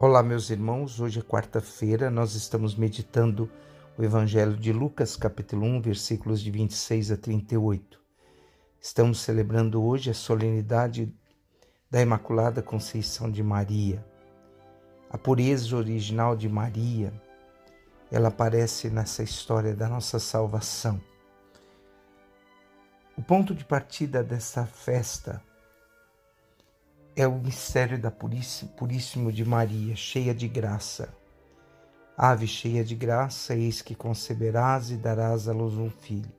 Olá, meus irmãos. Hoje é quarta-feira, nós estamos meditando o Evangelho de Lucas, capítulo 1, versículos de 26 a 38. Estamos celebrando hoje a solenidade da Imaculada Conceição de Maria. A pureza original de Maria, ela aparece nessa história da nossa salvação. O ponto de partida dessa festa é o mistério da Puríssimo de Maria, cheia de graça. Ave cheia de graça, eis que conceberás e darás à luz um filho.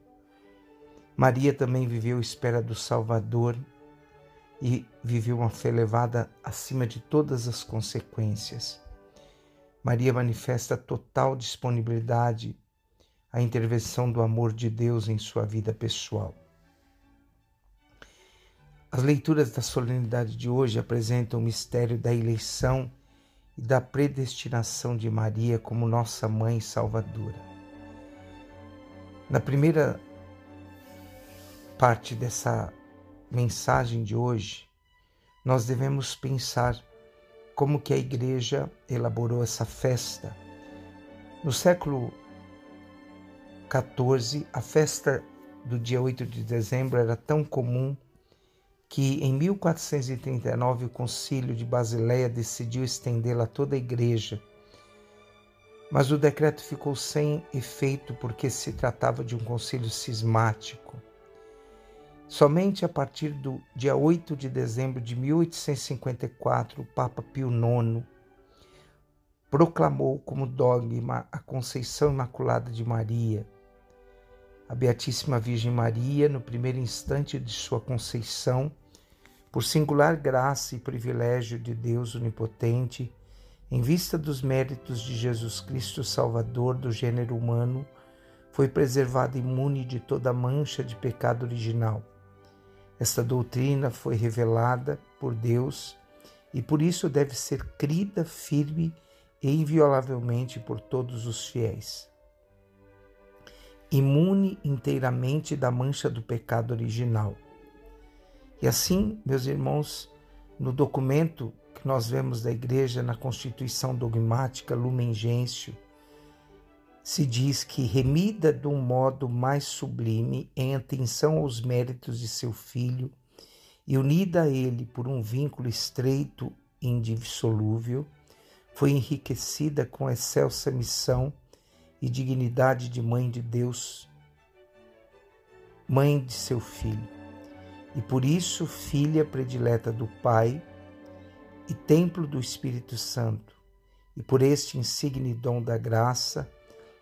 Maria também viveu espera do Salvador e viveu uma fé elevada acima de todas as consequências. Maria manifesta total disponibilidade à intervenção do amor de Deus em sua vida pessoal. As leituras da solenidade de hoje apresentam o mistério da eleição e da predestinação de Maria como nossa mãe salvadora. Na primeira parte dessa mensagem de hoje, nós devemos pensar como que a igreja elaborou essa festa. No século XIV, a festa do dia 8 de dezembro era tão comum que em 1439 o Concílio de Basileia decidiu estendê-la a toda a igreja. Mas o decreto ficou sem efeito porque se tratava de um concílio cismático. Somente a partir do dia 8 de dezembro de 1854, o Papa Pio IX proclamou como dogma a Conceição Imaculada de Maria. A Beatíssima Virgem Maria, no primeiro instante de sua conceição, por singular graça e privilégio de Deus Onipotente, em vista dos méritos de Jesus Cristo, Salvador do gênero humano, foi preservada imune de toda mancha de pecado original. Esta doutrina foi revelada por Deus e por isso deve ser crida firme e inviolavelmente por todos os fiéis. Imune inteiramente da mancha do pecado original e assim, meus irmãos, no documento que nós vemos da Igreja na Constituição Dogmática Lumen Gentium, se diz que, remida de um modo mais sublime em atenção aos méritos de seu filho e unida a ele por um vínculo estreito e indissolúvel, foi enriquecida com excelsa missão e dignidade de mãe de Deus, mãe de seu filho e por isso filha predileta do Pai e templo do Espírito Santo, e por este insigne dom da graça,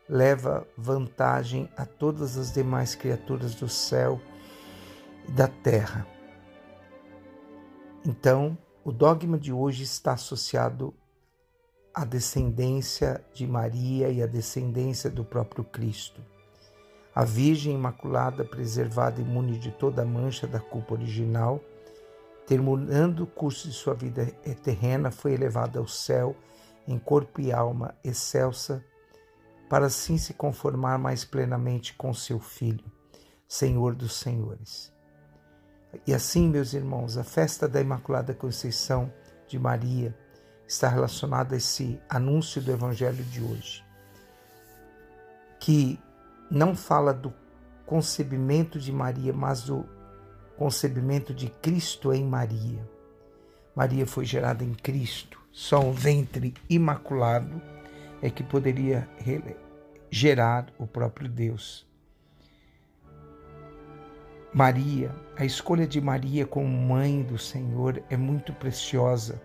leva vantagem a todas as demais criaturas do céu e da terra. Então, o dogma de hoje está associado à descendência de Maria e à descendência do próprio Cristo a Virgem Imaculada, preservada imune de toda mancha da culpa original, terminando o curso de sua vida terrena, foi elevada ao céu em corpo e alma excelsa, para assim se conformar mais plenamente com seu Filho, Senhor dos Senhores. E assim, meus irmãos, a festa da Imaculada Conceição de Maria está relacionada a esse anúncio do Evangelho de hoje, que não fala do concebimento de Maria, mas do concebimento de Cristo em Maria. Maria foi gerada em Cristo, só o ventre imaculado é que poderia gerar o próprio Deus. Maria, a escolha de Maria como mãe do Senhor é muito preciosa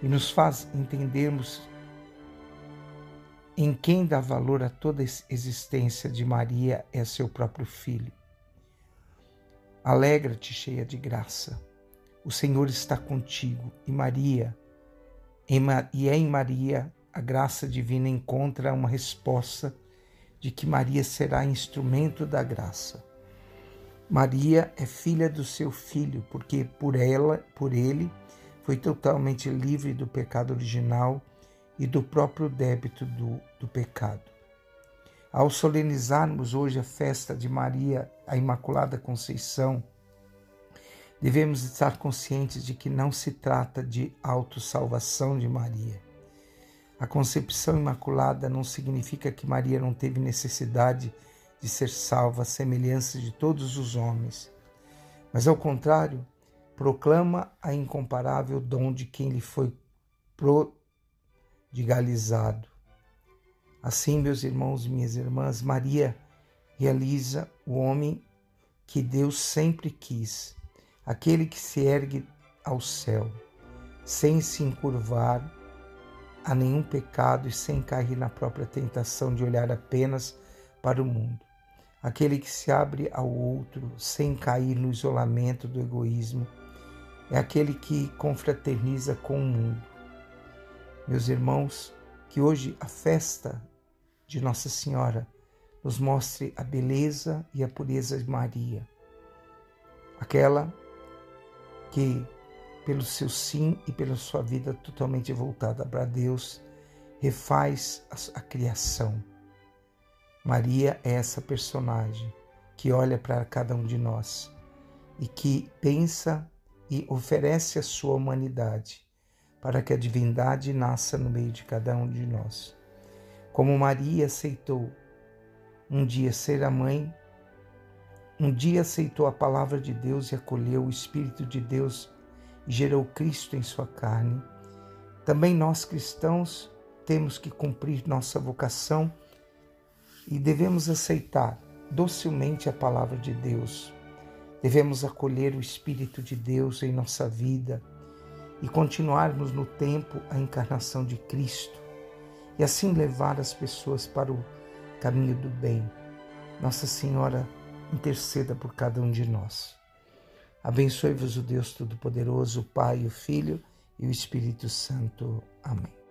e nos faz entendermos em quem dá valor a toda a existência de Maria é seu próprio filho. Alegra-te, cheia de graça. O Senhor está contigo. E Maria, e é em Maria a graça divina encontra uma resposta de que Maria será instrumento da graça. Maria é filha do seu filho, porque por ela, por ele, foi totalmente livre do pecado original e do próprio débito do, do pecado. Ao solenizarmos hoje a festa de Maria, a Imaculada Conceição, devemos estar conscientes de que não se trata de autossalvação de Maria, A concepção imaculada não significa que Maria não teve necessidade de ser salva à semelhança de todos os homens, mas ao contrário, proclama a incomparável dom de quem lhe foi prodigalizado. Assim, meus irmãos e minhas irmãs, Maria realiza o homem que Deus sempre quis, aquele que se ergue ao céu, sem se encurvar a nenhum pecado e sem cair na própria tentação de olhar apenas para o mundo. Aquele que se abre ao outro sem cair no isolamento do egoísmo é aquele que confraterniza com o mundo. Meus irmãos, que hoje a festa de Nossa Senhora nos mostre a beleza e a pureza de Maria, aquela que pelo seu sim e pela sua vida totalmente voltada para Deus, refaz a, a criação. Maria é essa personagem que olha para cada um de nós e que pensa e oferece a sua humanidade para que a divindade nasça no meio de cada um de nós. Como Maria aceitou um dia ser a mãe, um dia aceitou a palavra de Deus e acolheu o Espírito de Deus gerou Cristo em sua carne. Também nós cristãos temos que cumprir nossa vocação e devemos aceitar docilmente a palavra de Deus. Devemos acolher o Espírito de Deus em nossa vida e continuarmos no tempo a encarnação de Cristo e assim levar as pessoas para o caminho do bem. Nossa Senhora interceda por cada um de nós. Abençoe-vos o Deus Todo-Poderoso, o Pai, o Filho e o Espírito Santo. Amém.